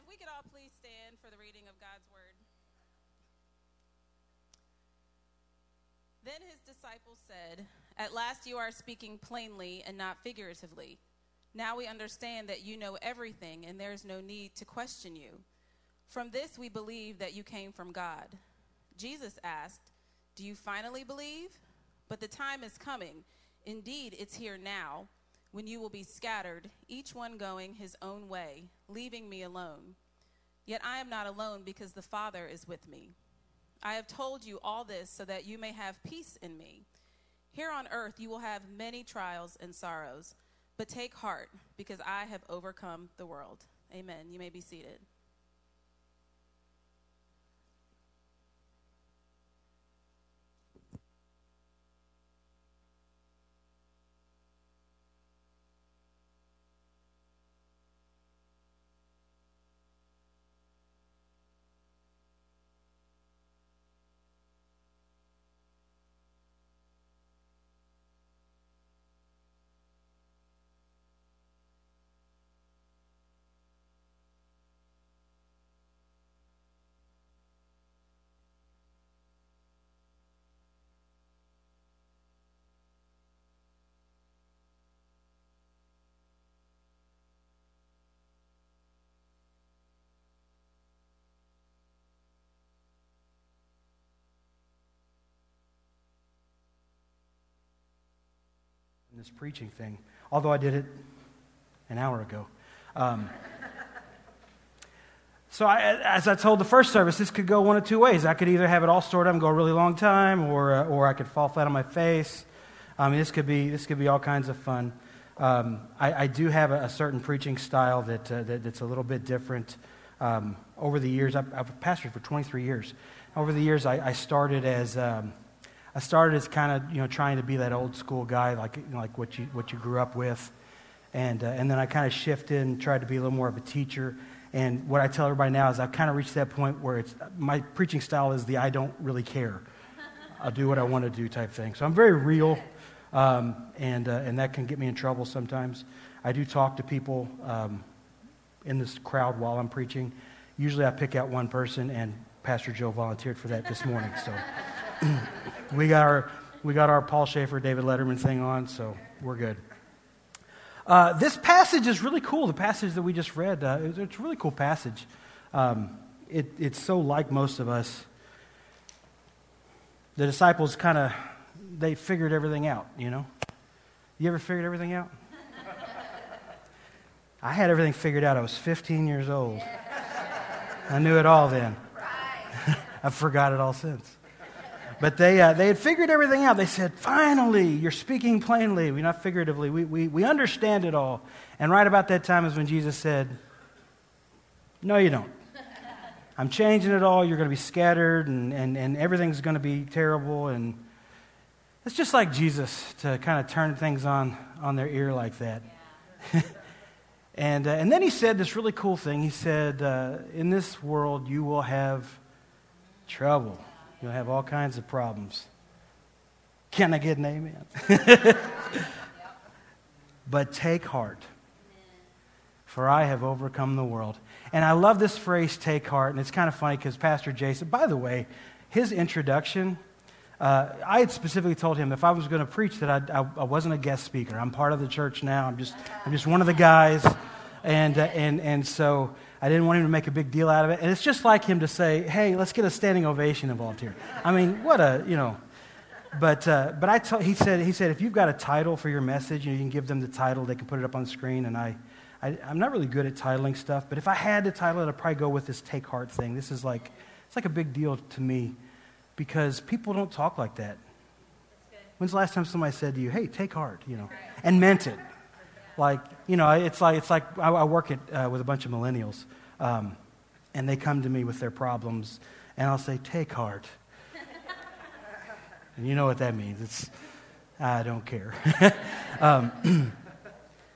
if we could all please stand for the reading of God's word. Then his disciples said, At last you are speaking plainly and not figuratively. Now we understand that you know everything, and there is no need to question you. From this we believe that you came from God. Jesus asked, Do you finally believe? But the time is coming. Indeed, it's here now when you will be scattered, each one going his own way, leaving me alone. Yet I am not alone because the Father is with me. I have told you all this so that you may have peace in me. Here on earth you will have many trials and sorrows, but take heart because I have overcome the world. Amen. You may be seated. This preaching thing, although I did it an hour ago. Um, so, I, as I told the first service, this could go one of two ways. I could either have it all stored up and go a really long time, or, uh, or I could fall flat on my face. I mean, this could be, this could be all kinds of fun. Um, I, I, do have a, a, certain preaching style that, uh, that, that's a little bit different. Um, over the years, I've, I've, pastored for 23 years. Over the years, I, I started as um, I started as kind of, you know, trying to be that old school guy, like, you know, like what, you, what you grew up with. And, uh, and then I kind of shifted and tried to be a little more of a teacher. And what I tell everybody now is I've kind of reached that point where it's, my preaching style is the I don't really care. I'll do what I want to do type thing. So I'm very real, um, and, uh, and that can get me in trouble sometimes. I do talk to people um, in this crowd while I'm preaching. Usually I pick out one person, and Pastor Joe volunteered for that this morning. So. we got our we got our Paul Shaffer, David Letterman thing on, so we're good. Uh, this passage is really cool. The passage that we just read, uh, it's, it's, a really cool passage. Um, it, it's so like most of us. The disciples kind of they figured everything out. You know, you ever figured everything out? I had everything figured out. I was 15 years old. I knew it all then. I've forgot it all since. But they, uh, they had figured everything out. They said, finally, you're speaking plainly. We're not figuratively. We, we, we understand it all. And right about that time is when Jesus said, no, you don't. I'm changing it all. You're going to be scattered, and, and, and everything's going to be terrible. And it's just like Jesus to kind of turn things on, on their ear like that. And, uh, and then he said this really cool thing. He said, uh, In this world, you will have trouble. You'll have all kinds of problems. Can I get an amen? but take heart, for I have overcome the world. And I love this phrase, take heart. And it's kind of funny because Pastor Jason, by the way, his introduction, uh, I had specifically told him if I was going to preach that I, I, I, wasn't a guest speaker. I'm part of the church now. I'm just, I'm just one of the guys. And, uh, and, and so I didn't want him to make a big deal out of it. And it's just like him to say, hey, let's get a standing ovation involved here. I mean, what a, you know. But, uh, but I t- he, said, he said, if you've got a title for your message, you, know, you can give them the title, they can put it up on the screen. And I, I, am not really good at titling stuff, but if I had to title it, I'd probably go with this take heart thing. This is like, it's like a big deal to me because people don't talk like that. When's the last time somebody said to you, hey, take heart, you know, and meant it? Like, you know, it's like, it's like I, I work at, uh, with a bunch of millennials, um, and they come to me with their problems, and I'll say, take heart. and you know what that means. It's, I don't care. um,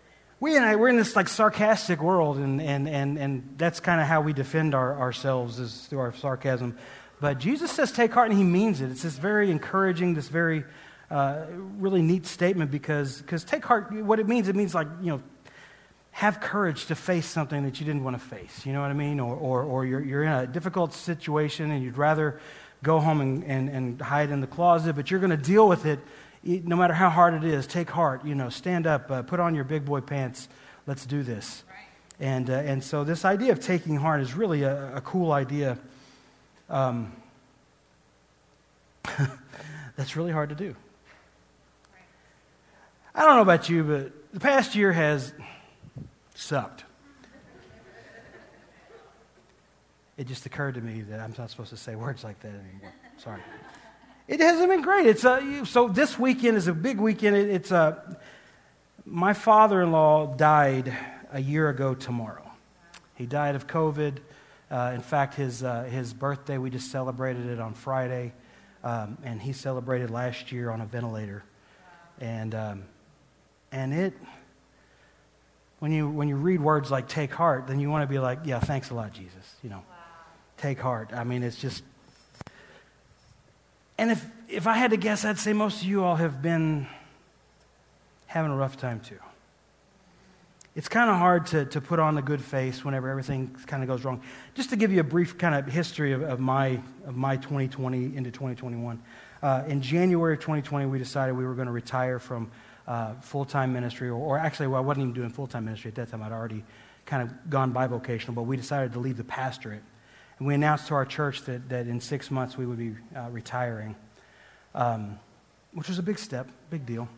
we and I, we're in this like sarcastic world, and, and, and, and that's kind of how we defend our, ourselves is through our sarcasm. But Jesus says, take heart, and he means it. It's this very encouraging, this very uh, really neat statement because because take heart, what it means, it means like, you know, have courage to face something that you didn't want to face. You know what I mean? Or, or, or you're, you're in a difficult situation and you'd rather go home and, and, and hide in the closet, but you're going to deal with it no matter how hard it is. Take heart, you know, stand up, uh, put on your big boy pants. Let's do this. Right. And, uh, and so, this idea of taking heart is really a, a cool idea um, that's really hard to do. I don't know about you, but the past year has sucked. It just occurred to me that I'm not supposed to say words like that anymore. Sorry. It hasn't been great. It's a, so this weekend is a big weekend. It, it's a, my father-in-law died a year ago tomorrow. He died of COVID. Uh, in fact, his, uh, his birthday, we just celebrated it on Friday. Um, and he celebrated last year on a ventilator. And, um, and it, when you, when you read words like take heart, then you want to be like, yeah, thanks a lot, Jesus. You know, wow. take heart. I mean, it's just. And if, if I had to guess, I'd say most of you all have been having a rough time too. It's kind of hard to, to put on a good face whenever everything kind of goes wrong. Just to give you a brief kind of history of, of, my, of my 2020 into 2021. Uh, in January of 2020, we decided we were going to retire from uh, full time ministry, or, or, actually, well, I wasn't even doing full time ministry at that time. I'd already kind of gone bivocational, but we decided to leave the pastorate. And we announced to our church that, that in six months we would be uh, retiring, um, which was a big step, big deal.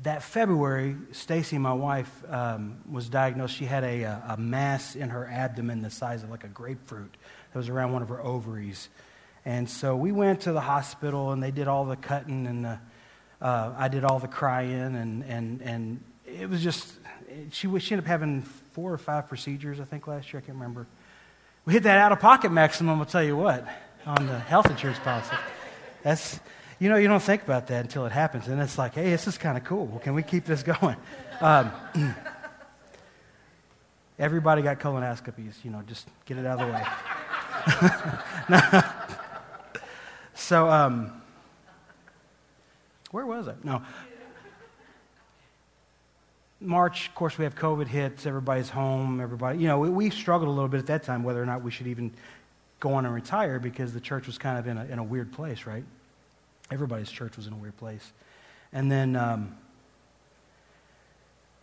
That February, Stacy, my wife, um, was diagnosed. She had a, a mass in her abdomen the size of like a grapefruit that was around one of her ovaries. And so we went to the hospital and they did all the cutting and the uh, I did all the crying, and, and, and it was just, she, she ended up having four or five procedures, I think, last year. I can't remember. We hit that out of pocket maximum, I'll tell you what, on the health insurance policy. That's, you know, you don't think about that until it happens. And it's like, hey, this is kind of cool. Well can we keep this going? Um, everybody got colonoscopies, you know, just get it out of the way. so, um, where was I? No. March, of course, we have COVID hits. Everybody's home. Everybody, you know, we, we, struggled a little bit at that time whether or not we should even go on and retire because the church was kind of in a, in a weird place, right? Everybody's church was in a weird place. And then, um,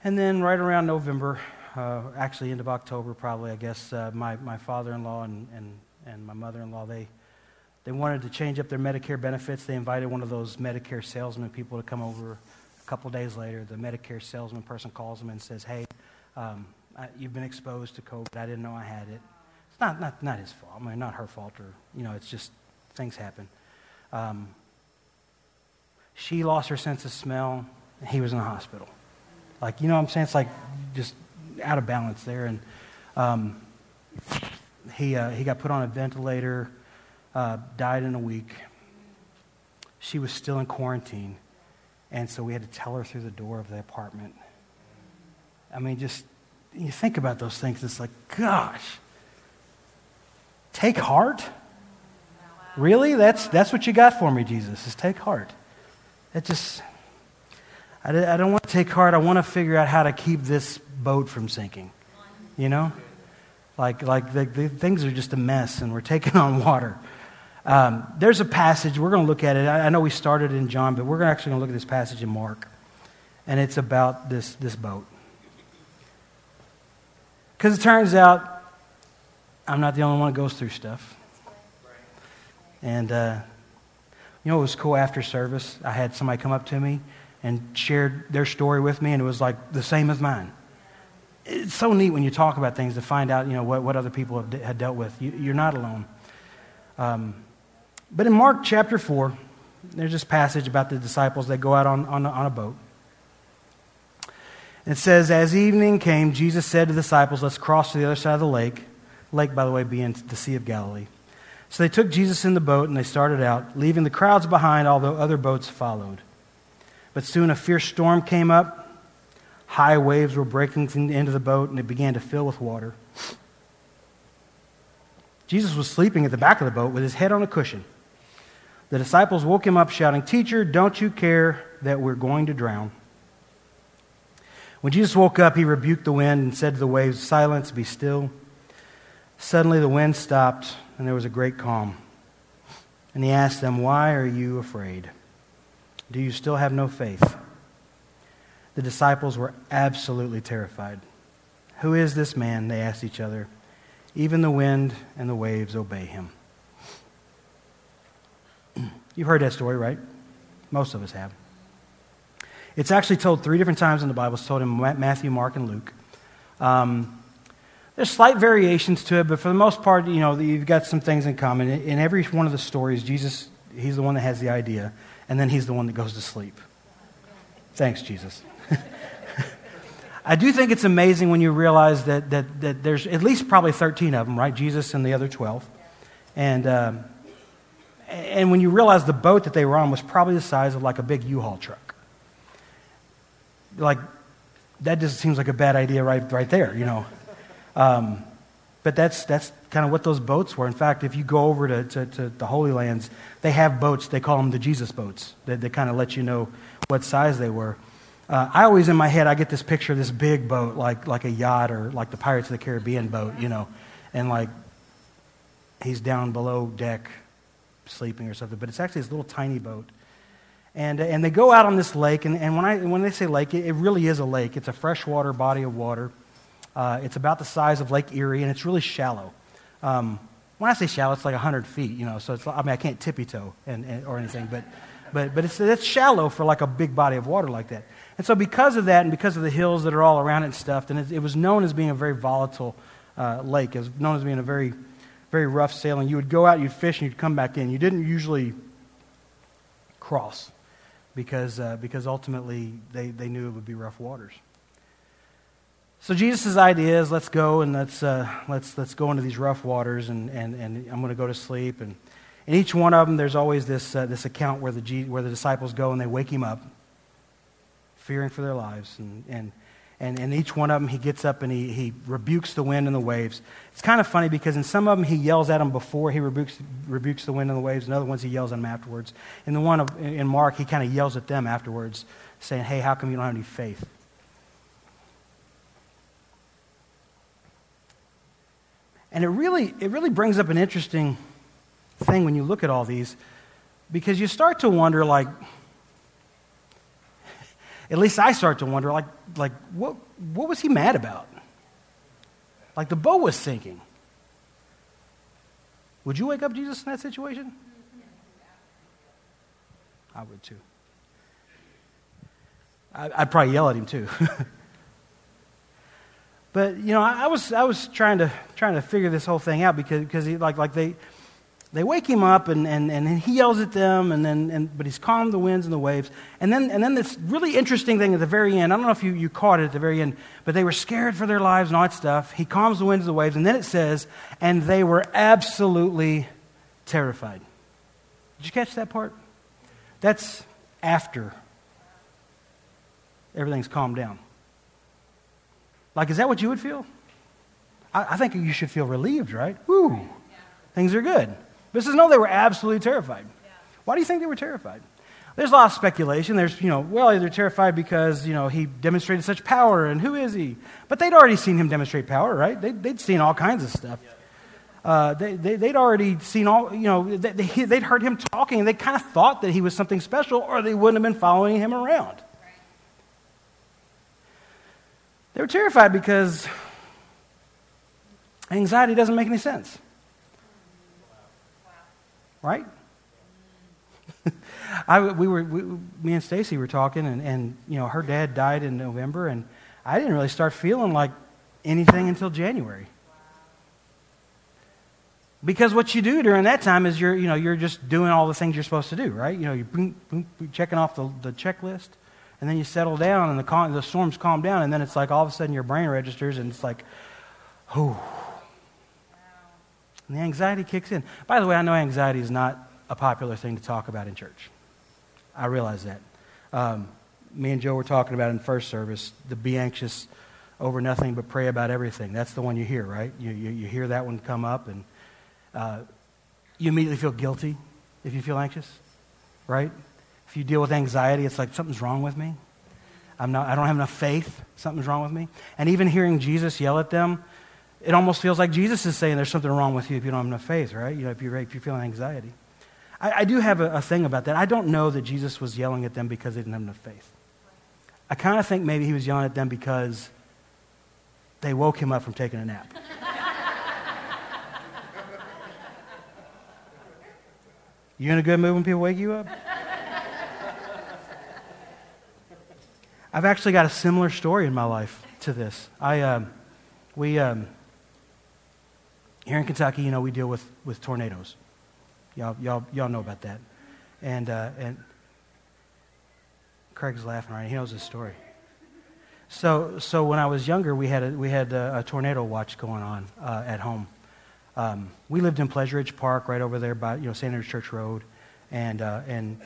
and then right around November, uh, actually end of October, probably, I guess, uh, my, my father in law and, and, and my mother in law, they, they wanted to change up their Medicare benefits. They invited one of those Medicare salesman people to come over a couple days later. The Medicare salesman person calls them and says, Hey, um, I, you've been exposed to COVID. I didn't know I had it. It's not, not, not his fault. I mean, not her fault, or, you know, it's just things happen. Um, she lost her sense of smell. He was in the hospital. Like, you know what I'm saying? It's like just out of balance there. And um, he, uh, he got put on a ventilator uh, died in a week. She was still in quarantine. And so we had to tell her through the door of the apartment. I mean, just, you think about those things, it's like, gosh, take heart? Really? That's, that's what you got for me, Jesus, is take heart. It just, I, I don't want to take heart. I want to figure out how to keep this boat from sinking. You know? Like, like the, the things are just a mess and we're taking on water. Um, there's a passage, we're going to look at it. I, I know we started in John, but we're actually going to look at this passage in Mark. And it's about this, this boat. Because it turns out I'm not the only one that goes through stuff. And, uh, you know, it was cool after service. I had somebody come up to me and shared their story with me, and it was like the same as mine. It's so neat when you talk about things to find out, you know, what, what other people have, had dealt with. You, are not alone. Um, but in Mark chapter 4, there's this passage about the disciples that go out on, on, on a boat. It says, As evening came, Jesus said to the disciples, Let's cross to the other side of the lake. Lake, by the way, being the Sea of Galilee. So they took Jesus in the boat and they started out, leaving the crowds behind, although other boats followed. But soon a fierce storm came up. High waves were breaking into the boat and it began to fill with water. Jesus was sleeping at the back of the boat with his head on a cushion. The disciples woke him up, shouting, Teacher, don't you care that we're going to drown? When Jesus woke up, he rebuked the wind and said to the waves, Silence, be still. Suddenly the wind stopped, and there was a great calm. And he asked them, Why are you afraid? Do you still have no faith? The disciples were absolutely terrified. Who is this man? They asked each other. Even the wind and the waves obey him. You've heard that story, right? Most of us have. It's actually told three different times in the Bible. It's told in Matthew, Mark, and Luke. Um, there's slight variations to it, but for the most part, you know, you've got some things in common. In every one of the stories, Jesus, he's the one that has the idea, and then he's the one that goes to sleep. Thanks, Jesus. I do think it's amazing when you realize that, that, that there's at least probably 13 of them, right? Jesus and the other 12. And, um, and when you realize the boat that they were on was probably the size of like a big U-Haul truck. Like, that just seems like a bad idea right, right there, you know. Um, but that's, that's kind of what those boats were. In fact, if you go over to, to, to the Holy Lands, they have boats. They call them the Jesus boats. They, they kind of let you know what size they were. Uh, I always, in my head, I get this picture of this big boat, like, like a yacht or like the Pirates of the Caribbean boat, you know, and like he's down below deck sleeping or something. But it's actually this little tiny boat. And, and they go out on this lake, and, and when, I, when they say lake, it, it really is a lake. It's a freshwater body of water. Uh, it's about the size of Lake Erie, and it's really shallow. Um, when I say shallow, it's like 100 feet, you know, so it's, I mean, I can't tippy toe and, and, or anything, but, but, but it's, it's shallow for like a big body of water like that. And so, because of that, and because of the hills that are all around it and stuff, then it, it was known as being a very volatile uh, lake. It was known as being a very, very rough sailing. You would go out, you'd fish, and you'd come back in. You didn't usually cross because, uh, because ultimately they, they knew it would be rough waters. So Jesus' idea is let's go and let's, uh, let's, let's go into these rough waters and, and, and I'm going to go to sleep. And in each one of them, there's always this, uh, this account where the, where the disciples go and they wake him up, fearing for their lives. And, and, and in each one of them, he gets up and he, he rebukes the wind and the waves. It's kind of funny because in some of them, he yells at them before he rebukes, rebukes the wind and the waves. In other ones, he yells at them afterwards. In the one of, in Mark, he kind of yells at them afterwards, saying, Hey, how come you don't have any faith? And it really, it really brings up an interesting thing when you look at all these, because you start to wonder, like, at least I start to wonder, like, like what, what was he mad about? Like the boat was sinking. Would you wake up Jesus in that situation? I would too. I'd probably yell at him too. But you know, I, I, was I was trying to trying to figure this whole thing out because because he, like like they they wake him up and, and, and he yells at them and then and, but he's calmed the winds and the waves and then and then this really interesting thing at the very end i don't know if you, you caught it at the very end but they were scared for their lives and all that stuff he calms the winds and the waves and then it says and they were absolutely terrified did you catch that part that's after everything's calmed down like, is that what you would feel? I, I think you should feel relieved, right? Woo, things are good. But says, no, they were absolutely terrified. Yeah. Why do you think they were terrified? There's a lot of speculation. There's, you know, well, they're terrified because, you know, he demonstrated such power, and who is he? But they'd already seen him demonstrate power, right? They, would seen all kinds of stuff. Uh, they, they, would already seen all, you know, they, they'd heard him talking, and they kind of thought that he was something special, or they wouldn't have been following him around. They were terrified because anxiety doesn't make any sense. Right? I, we were, we, me and Stacy were talking, and, and you know, her dad died in November, and I didn't really start feeling like anything until January. Because what you do during that time is you're, you know, you're just doing all the things you're supposed to do, right? You know, you're boom, boom, checking off the, the checklist and then you settle down and the, the storms calm down and then it's like all of a sudden your brain registers and it's like oh and the anxiety kicks in by the way i know anxiety is not a popular thing to talk about in church i realize that um, me and joe were talking about in first service the be anxious over nothing but pray about everything that's the one you hear right you, you, you hear that one come up and uh, you immediately feel guilty if you feel anxious right if you deal with anxiety, it's like something's wrong with me. I'm not, I don't have enough faith. Something's wrong with me. And even hearing Jesus yell at them, it almost feels like Jesus is saying there's something wrong with you if you don't have enough faith, right? You know, if you're, if you're feeling anxiety. I, I do have a, a thing about that. I don't know that Jesus was yelling at them because they didn't have enough faith. I kind of think maybe he was yelling at them because they woke him up from taking a nap. you in a good mood when people wake you up? I've actually got a similar story in my life to this. I, um, we, um, here in Kentucky, you know, we deal with, with tornadoes. Y'all, y'all, y'all know about that. And, uh, and Craig's laughing right. He knows his story. So, so when I was younger, we had a, we had a, a tornado watch going on uh, at home. Um, we lived in Pleasure Ridge Park, right over there by you know St. Andrews Church Road, and uh, and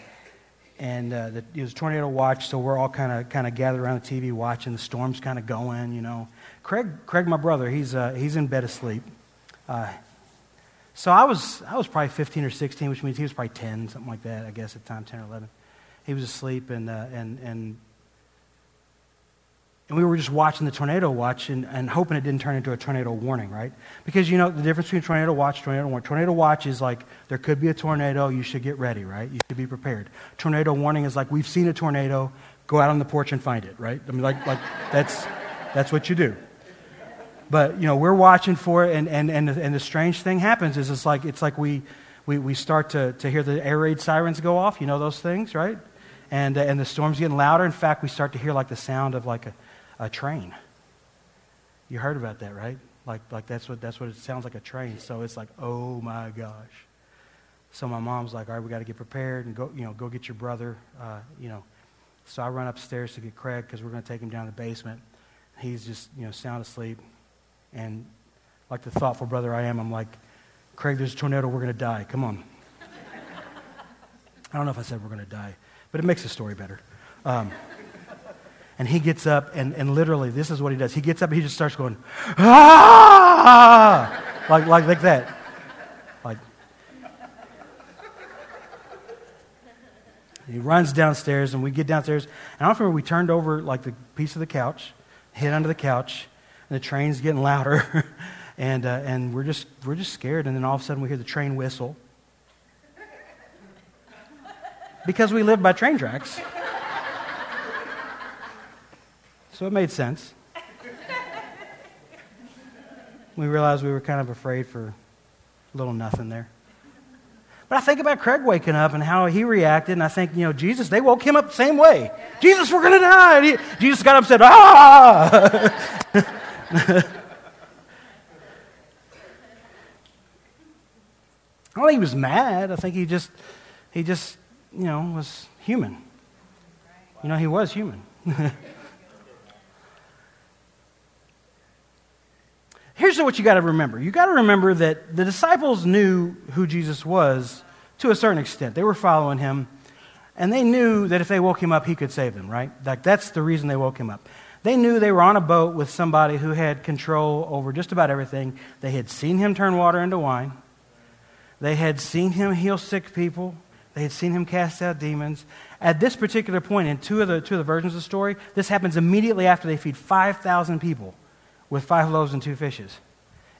and uh, the, it was tornado watch. So we're all kind of kind of gathered around the TV watching. The storm's kind of going, you know. Craig, Craig, my brother, he's uh, he's in bed asleep. Uh, so I was I was probably 15 or 16, which means he was probably 10, something like that. I guess at the time, 10 or 11. He was asleep, and uh, and and and we were just watching the tornado watch and, and hoping it didn't turn into a tornado warning, right? Because you know the difference between tornado watch and tornado warning. Tornado watch is like there could be a tornado, you should get ready, right? You should be prepared. Tornado warning is like we've seen a tornado, go out on the porch and find it, right? I mean, like, like that's, that's what you do. But you know we're watching for it, and, and, and, the, and the strange thing happens is it's like it's like we, we, we start to, to hear the air raid sirens go off. You know those things, right? And, uh, and the storm's getting louder. In fact, we start to hear like the sound of like a a train. You heard about that, right? Like, like that's, what, that's what it sounds like a train. So it's like, oh my gosh. So my mom's like, all right, we got to get prepared and go, you know, go get your brother, uh, you know. So I run upstairs to get Craig because we're going to take him down to the basement. He's just, you know, sound asleep. And like the thoughtful brother I am, I'm like, Craig, there's a tornado. We're going to die. Come on. I don't know if I said we're going to die, but it makes the story better. Um, and he gets up, and, and literally, this is what he does. He gets up and he just starts going, ah! Like, like, like that. Like, he runs downstairs, and we get downstairs. And I remember we turned over, like, the piece of the couch, hid under the couch, the train's getting louder. and, uh, and we're, just, we're just scared. And then all of a sudden, we hear the train whistle. Because we live by train tracks. So it made sense. we realized we were kind of afraid for a little nothing there. But I think about Craig waking up and how he reacted, and I think, you know, Jesus, they woke him up the same way. Jesus, we're going to die. He, Jesus got up and said, ah! I don't think he was mad. I think he just, he just, you know, was human. You know, he was human. here's what you got to remember you got to remember that the disciples knew who Jesus was to a certain extent. They were following him, and they knew that if they woke him up, he could save them, right? Like, that's the reason they woke him up. They knew they were on a boat with somebody who had control over just about everything. They had seen him turn water into wine, they had seen him heal sick people. They had seen him cast out demons. At this particular point, in two of the, two of the versions of the story, this happens immediately after they feed 5,000 people with five loaves and two fishes.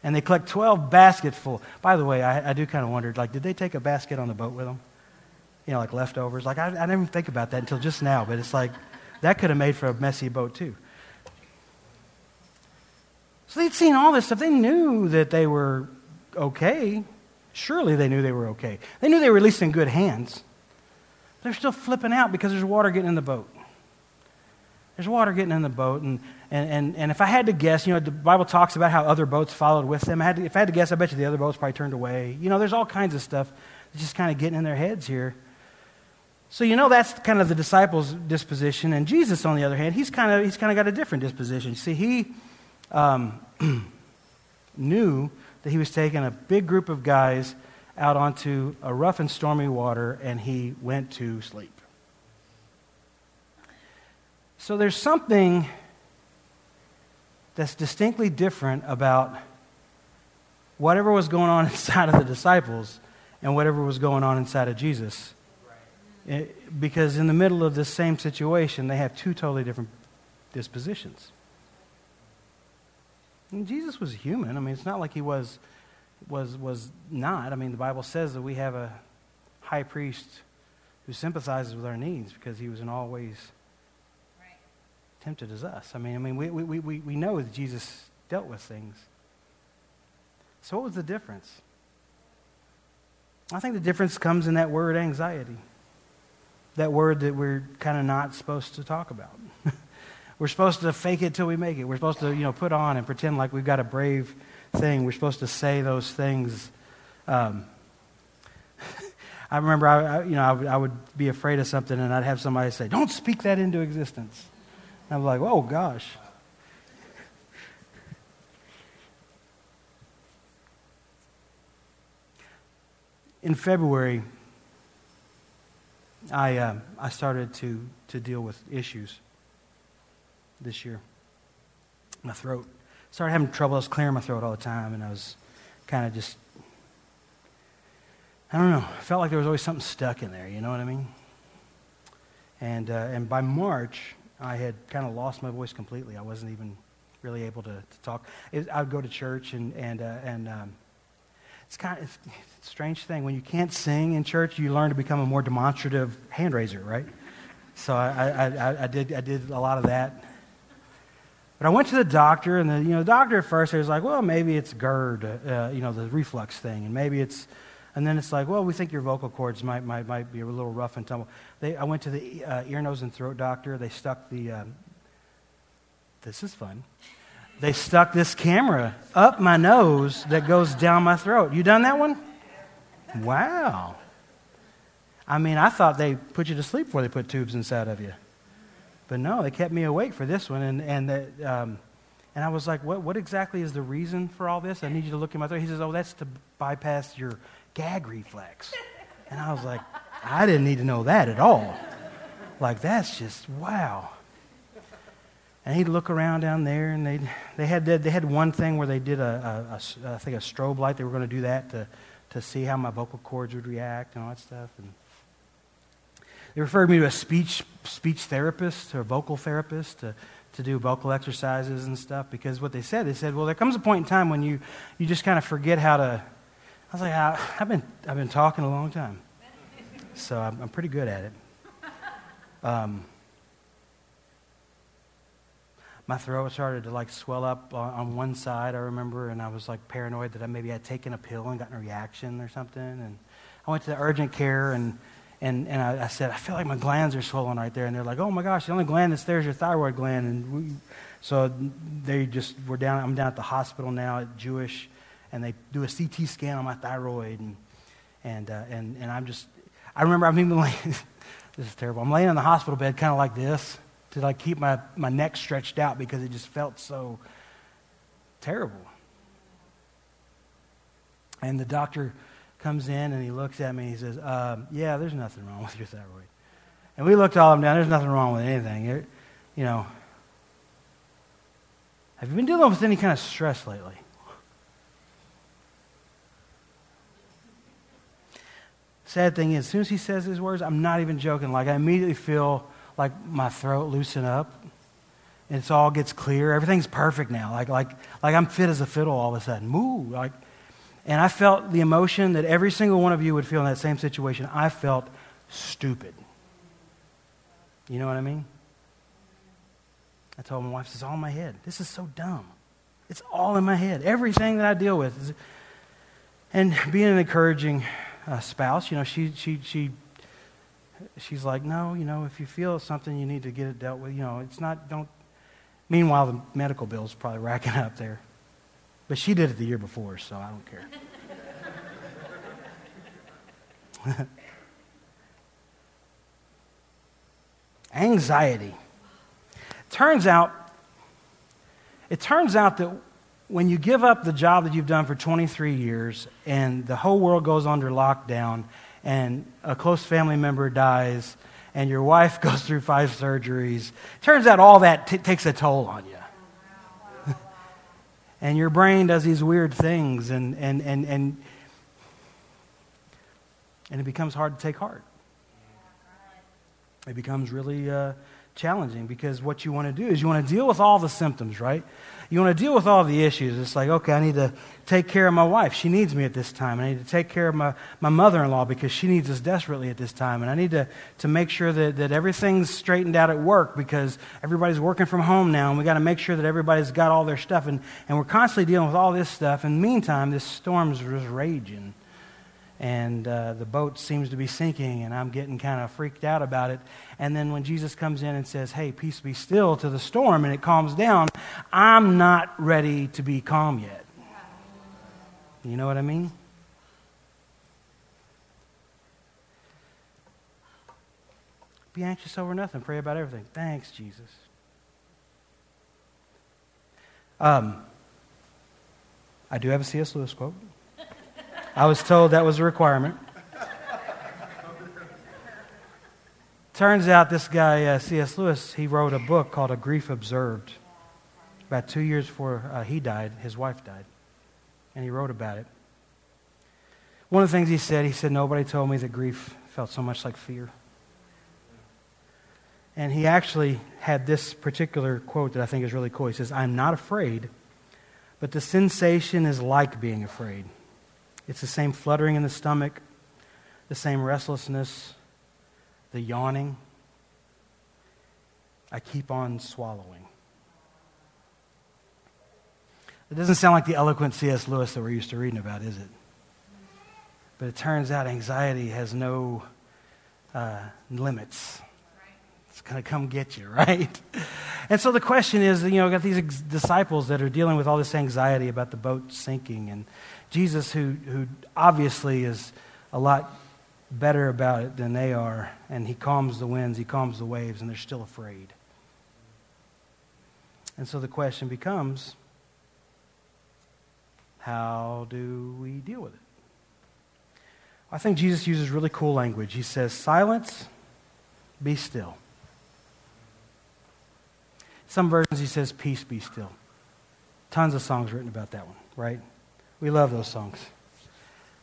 And they collect 12 baskets full. By the way, I, I do kind of wonder, like, did they take a basket on the boat with them? You know, like leftovers? Like, I, I didn't even think about that until just now, but it's like, that could have made for a messy boat, too. So they'd seen all this stuff. They knew that they were okay. Surely they knew they were okay. They knew they were at least in good hands. They're still flipping out because there's water getting in the boat. There's water getting in the boat, and and, and, and if I had to guess, you know, the Bible talks about how other boats followed with them. I had to, if I had to guess, I bet you the other boats probably turned away. You know, there's all kinds of stuff that's just kind of getting in their heads here. So, you know, that's kind of the disciples' disposition. And Jesus, on the other hand, he's kind of, he's kind of got a different disposition. See, he um, knew that he was taking a big group of guys out onto a rough and stormy water, and he went to sleep. So there's something that's distinctly different about whatever was going on inside of the disciples and whatever was going on inside of Jesus. It, because in the middle of this same situation, they have two totally different dispositions. And Jesus was human. I mean, it's not like he was, was, was not. I mean, the Bible says that we have a high priest who sympathizes with our needs because he was in all ways right. tempted as us. I mean, I mean we, we, we, we know that Jesus dealt with things. So, what was the difference? I think the difference comes in that word anxiety. That word that we're kind of not supposed to talk about. We're supposed to fake it till we make it. We're supposed to, you know, put on and pretend like we've got a brave thing. We're supposed to say those things. Um, I remember, I, I, you know, I would, I would be afraid of something, and I'd have somebody say, "Don't speak that into existence." And I'm like, "Oh gosh." In February, I, uh, I started to, to deal with issues this year. My throat. Started having trouble. I was clearing my throat all the time, and I was kind of just, I don't know, I felt like there was always something stuck in there, you know what I mean? And, uh, and by March, I had kind of lost my voice completely. I wasn't even really able to, to talk. It, I would go to church, and, and, uh, and um, it's kind of it's, it's a strange thing. When you can't sing in church, you learn to become a more demonstrative hand raiser, right? So I, I, I, I did, I did a lot of that. But I went to the doctor, and the, you know, the doctor at first was like, well, maybe it's GERD, uh, you know, the reflux thing, and maybe it's, and then it's like, well, we think your vocal cords might, might, might be a little rough and tumble. They, I went to the uh, ear, nose, and throat doctor. They stuck the, um, this is fun they stuck this camera up my nose that goes down my throat. You done that one? Wow. I mean, I thought they put you to sleep before they put tubes inside of you. But no, they kept me awake for this one. And, and, the, um, and I was like, what, what exactly is the reason for all this? I need you to look in my throat. He says, oh, that's to bypass your gag reflex. And I was like, I didn't need to know that at all. Like, that's just, wow. And he'd look around down there, and they they had they had one thing where they did a, a, a I think a strobe light. They were going to do that to to see how my vocal cords would react and all that stuff. And they referred me to a speech speech therapist or a vocal therapist to to do vocal exercises and stuff because what they said they said, well, there comes a point in time when you you just kind of forget how to. I was like, I, have been I've been talking a long time, so I'm, I'm pretty good at it. Um, my throat started to like swell up on, one side, I remember, and I was like paranoid that I maybe had taken a pill and gotten a reaction or something. And I went to the urgent care and, and, and I, I said, I feel like my glands are swollen right there. And they're like, oh my gosh, the only gland that's there is your thyroid gland. And we, so they just were down, I'm down at the hospital now at Jewish, and they do a CT scan on my thyroid. And, and, uh, and, and I'm just, I remember I'm even laying, this is terrible, I'm laying in the hospital bed kind of like this to like keep my, my neck stretched out because it just felt so terrible. And the doctor comes in and he looks at me and he says, um, Yeah, there's nothing wrong with your thyroid. And we looked all of them down. There's nothing wrong with anything. It, you know, have you been dealing with any kind of stress lately? Sad thing is, as soon as he says these words, I'm not even joking. Like, I immediately feel like my throat loosen up. And it all gets clear. Everything's perfect now. Like, like, like I'm fit as a fiddle all of a sudden. Moo. Like, and I felt the emotion that every single one of you would feel in that same situation. I felt stupid. You know what I mean? I told my wife, "This is all in my head. This is so dumb. It's all in my head. Everything that I deal with." Is, and being an encouraging uh, spouse, you know, she, she, she she's like, no, you know, if you feel something, you need to get it dealt with. You know, it's not, don't. Meanwhile, the medical bill's probably racking up there. But she did it the year before, so I don't care. Anxiety. Turns out, it turns out that when you give up the job that you've done for 23 years and the whole world goes under lockdown and a close family member dies, and your wife goes through five surgeries. Turns out all that t- takes a toll on you. And your brain does these weird things, and, and, and, and, and it becomes hard to take heart. It becomes really uh, challenging because what you want to do is you want to deal with all the symptoms, right? You want to deal with all the issues. It's like, okay, I need to take care of my wife. She needs me at this time. I need to take care of my, my mother in law because she needs us desperately at this time. And I need to, to make sure that, that everything's straightened out at work because everybody's working from home now. And we got to make sure that everybody's got all their stuff. And, and we're constantly dealing with all this stuff. In the meantime, this storm's just raging and uh, the boat seems to be sinking, and I'm getting kind of freaked out about it. And then when Jesus comes in and says, Hey, peace be still to the storm, and it calms down, I'm not ready to be calm yet. You know what I mean? Be anxious over nothing, pray about everything. Thanks, Jesus. Um, I do have a C.S. Lewis quote. I was told that was a requirement. Turns out this guy, uh, C.S. Lewis, he wrote a book called A Grief Observed. About two years before uh, he died, his wife died. And he wrote about it. One of the things he said, he said, Nobody told me that grief felt so much like fear. And he actually had this particular quote that I think is really cool. He says, I'm not afraid, but the sensation is like being afraid. It's the same fluttering in the stomach, the same restlessness, the yawning. I keep on swallowing. It doesn't sound like the eloquent C.S. Lewis that we're used to reading about, is it? But it turns out anxiety has no uh, limits. It's going to come get you, right? And so the question is, you know, got these disciples that are dealing with all this anxiety about the boat sinking and Jesus, who, who obviously is a lot better about it than they are, and he calms the winds, he calms the waves, and they're still afraid. And so the question becomes how do we deal with it? I think Jesus uses really cool language. He says, Silence, be still. Some versions he says, Peace, be still. Tons of songs written about that one, right? We love those songs.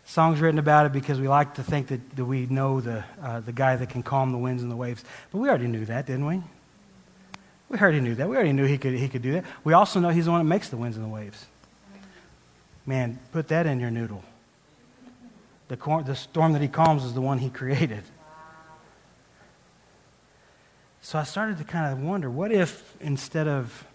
Songs written about it because we like to think that, that we know the, uh, the guy that can calm the winds and the waves. But we already knew that, didn't we? We already knew that. We already knew he could, he could do that. We also know he's the one that makes the winds and the waves. Man, put that in your noodle. The, cor- the storm that he calms is the one he created. So I started to kind of wonder what if instead of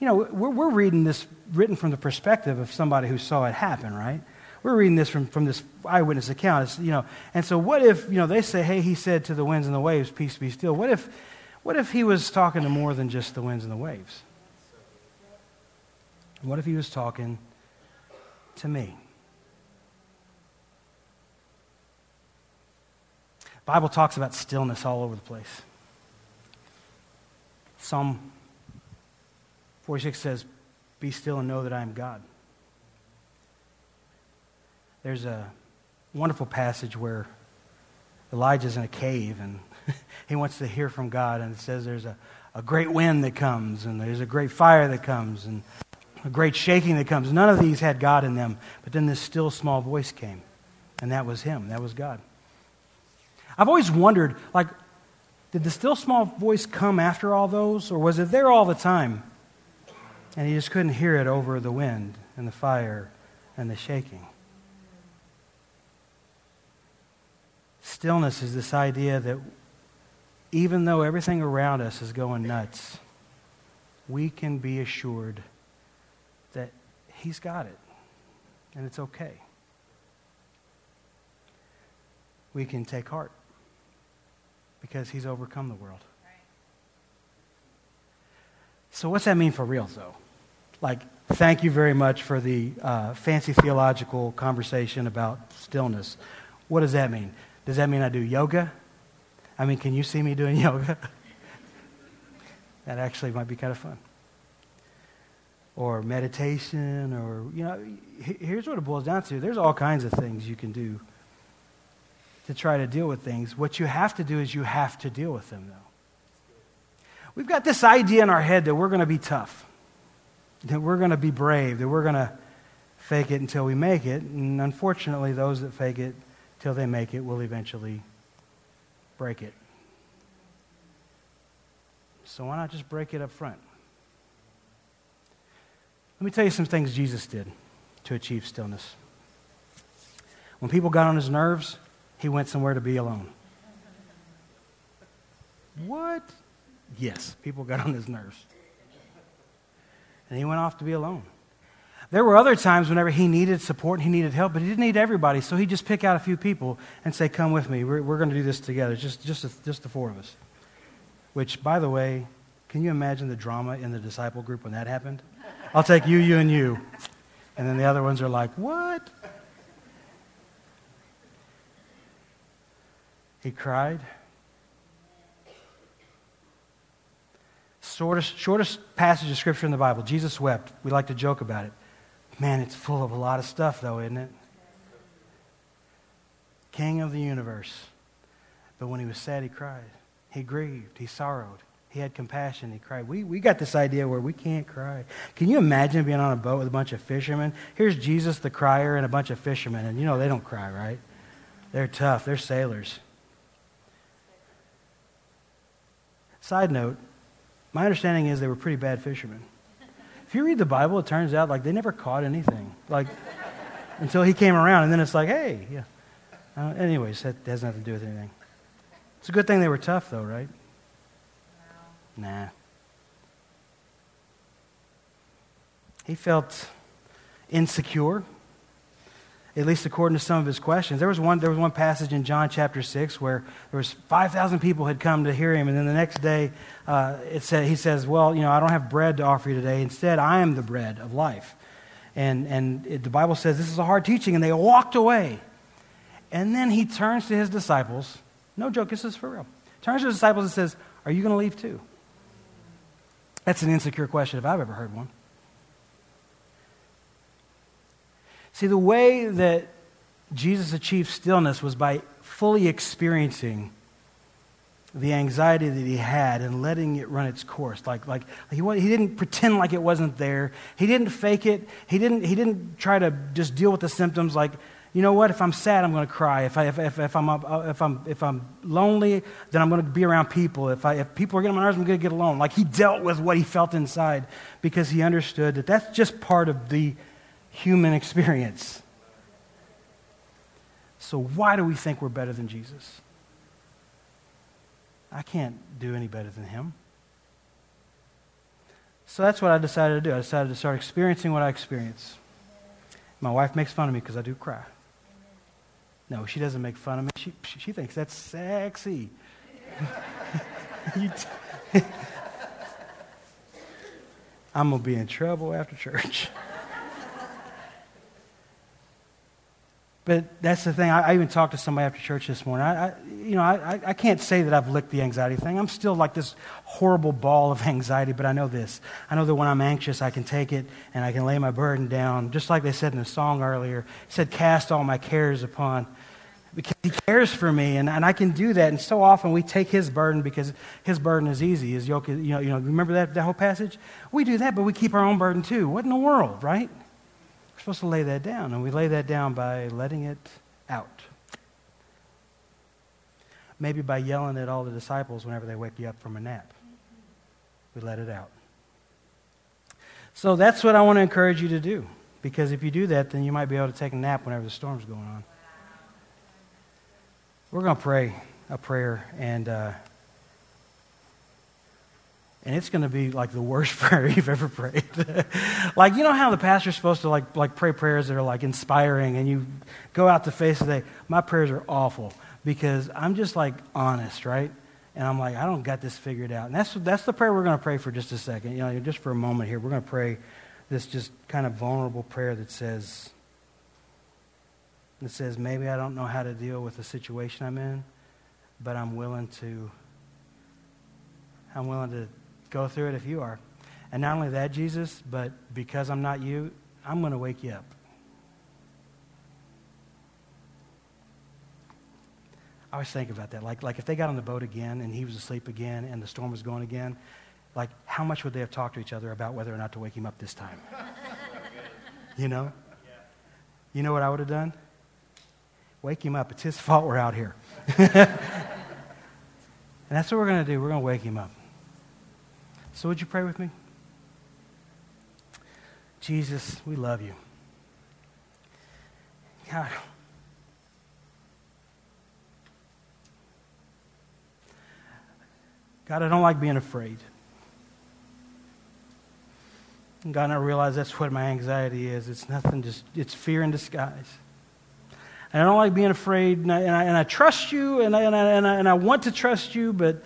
you know, we're, we're reading this written from the perspective of somebody who saw it happen, right? We're reading this from, from this eyewitness account. It's, you know, and so what if, you know, they say, hey, he said to the winds and the waves, peace be still. What if, what if he was talking to more than just the winds and the waves? What if he was talking to me? Bible talks about stillness all over the place. Psalm 46 says, Be still and know that I am God. There's a wonderful passage where Elijah's in a cave and he wants to hear from God, and it says there's a, a great wind that comes, and there's a great fire that comes, and a great shaking that comes. None of these had God in them, but then this still small voice came, and that was him. That was God. I've always wondered, like, did the still small voice come after all those, or was it there all the time? And he just couldn't hear it over the wind and the fire and the shaking. Stillness is this idea that even though everything around us is going nuts, we can be assured that he's got it and it's okay. We can take heart because he's overcome the world. So, what's that mean for real, though? Like, thank you very much for the uh, fancy theological conversation about stillness. What does that mean? Does that mean I do yoga? I mean, can you see me doing yoga? that actually might be kind of fun. Or meditation, or, you know, here's what it boils down to there's all kinds of things you can do to try to deal with things. What you have to do is you have to deal with them, though. We've got this idea in our head that we're going to be tough that we're going to be brave, that we're going to fake it until we make it. And unfortunately, those that fake it till they make it will eventually break it. So why not just break it up front? Let me tell you some things Jesus did to achieve stillness. When people got on his nerves, he went somewhere to be alone. What? Yes, people got on his nerves. And he went off to be alone. There were other times whenever he needed support and he needed help, but he didn't need everybody. So he'd just pick out a few people and say, Come with me. We're, we're going to do this together, just, just, just the four of us. Which, by the way, can you imagine the drama in the disciple group when that happened? I'll take you, you, and you. And then the other ones are like, What? He cried. Shortest, shortest passage of scripture in the Bible. Jesus wept. We like to joke about it. Man, it's full of a lot of stuff, though, isn't it? King of the universe. But when he was sad, he cried. He grieved. He sorrowed. He had compassion. He cried. We, we got this idea where we can't cry. Can you imagine being on a boat with a bunch of fishermen? Here's Jesus, the crier, and a bunch of fishermen. And you know they don't cry, right? They're tough. They're sailors. Side note, my understanding is they were pretty bad fishermen. If you read the Bible, it turns out like they never caught anything. Like until he came around, and then it's like, hey, yeah. Uh, anyways, that has nothing to do with anything. It's a good thing they were tough, though, right? No. Nah. He felt insecure at least according to some of his questions. There was one, there was one passage in John chapter 6 where there was 5,000 people had come to hear him, and then the next day uh, it said, he says, well, you know, I don't have bread to offer you today. Instead, I am the bread of life. And, and it, the Bible says this is a hard teaching, and they walked away. And then he turns to his disciples. No joke, this is for real. Turns to his disciples and says, are you going to leave too? That's an insecure question if I've ever heard one. See, the way that Jesus achieved stillness was by fully experiencing the anxiety that he had and letting it run its course. Like, like he, he didn't pretend like it wasn't there. He didn't fake it. He didn't, he didn't try to just deal with the symptoms like, you know what, if I'm sad, I'm going to cry. If, I, if, if, if, I'm, uh, if, I'm, if I'm lonely, then I'm going to be around people. If, I, if people are getting on my nerves, I'm going to get alone. Like he dealt with what he felt inside because he understood that that's just part of the human experience. So, why do we think we're better than Jesus? I can't do any better than him. So that's what I decided to do. I decided to start experiencing what I experience. My wife makes fun of me because I do cry. No, she doesn't make fun of me. She, she thinks that's sexy. I'm going to be in trouble after church. But that's the thing. I, I, even talked to somebody after church this morning. I, I you know, I, I can't say that I've licked the anxiety thing. I'm still like this horrible ball of anxiety, but I know this. I know that when I'm anxious, I can take it and I can lay my burden down. Just like they said in the song earlier, said, Cast all my cares upon because he cares for me and, and i can do that and so often we take his burden because his burden is easy his yoke is, you know, you know remember that, that whole passage we do that but we keep our own burden too what in the world right supposed to lay that down, and we lay that down by letting it out. Maybe by yelling at all the disciples whenever they wake you up from a nap. We let it out. So that's what I want to encourage you to do. Because if you do that, then you might be able to take a nap whenever the storm's going on. We're going to pray a prayer, and uh, and it's going to be like the worst prayer you've ever prayed. like, you know how the pastor's supposed to like, like pray prayers that are like inspiring, and you go out to face and say, My prayers are awful because I'm just like honest, right? And I'm like, I don't got this figured out. And that's, that's the prayer we're going to pray for just a second. You know, just for a moment here. We're going to pray this just kind of vulnerable prayer that says, that says, maybe I don't know how to deal with the situation I'm in, but I'm willing to, I'm willing to go through it if you are. And not only that, Jesus, but because I'm not you, I'm going to wake you up. I always think about that. Like, like if they got on the boat again and he was asleep again and the storm was going again, like how much would they have talked to each other about whether or not to wake him up this time? you know? You know what I would have done? Wake him up. It's his fault we're out here. and that's what we're going to do. We're going to wake him up. So, would you pray with me? Jesus, we love you. God, God, I don't like being afraid. And God, I realize that's what my anxiety is. It's nothing, just it's fear in disguise. And I don't like being afraid, and I, and I, and I trust you, and I, and, I, and, I, and I want to trust you, but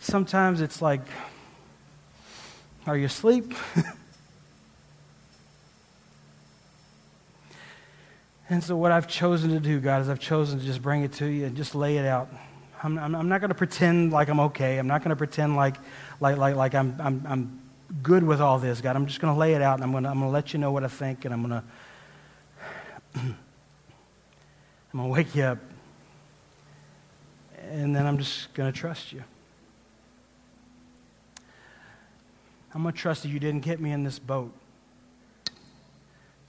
sometimes it's like, are you asleep? and so, what I've chosen to do, God, is I've chosen to just bring it to you and just lay it out. I'm, I'm, I'm not going to pretend like I'm okay. I'm not going to pretend like, like, like, like I'm, I'm, I'm good with all this, God. I'm just going to lay it out and I'm going to, I'm going to let you know what I think and I'm going to, I'm going to wake you up. And then I'm just going to trust you. I'm going to trust that you didn't get me in this boat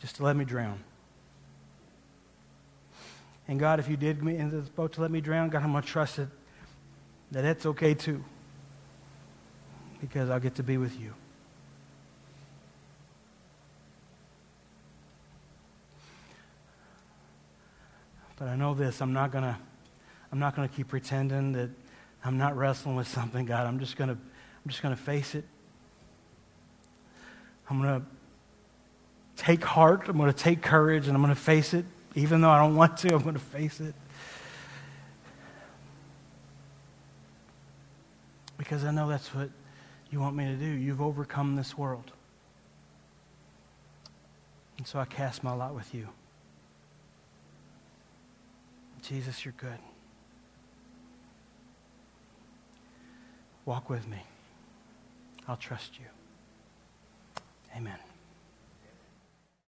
just to let me drown. And God, if you did me in this boat to let me drown, God, I'm going to trust it, that that's okay too. Because I'll get to be with you. But I know this, I'm not gonna I'm not gonna keep pretending that I'm not wrestling with something, God. I'm just gonna I'm just gonna face it. I'm gonna take heart, I'm gonna take courage, and I'm gonna face it. Even though I don't want to, I'm gonna face it. Because I know that's what you want me to do. You've overcome this world. And so I cast my lot with you. Jesus, you're good. Walk with me. I'll trust you. Amen.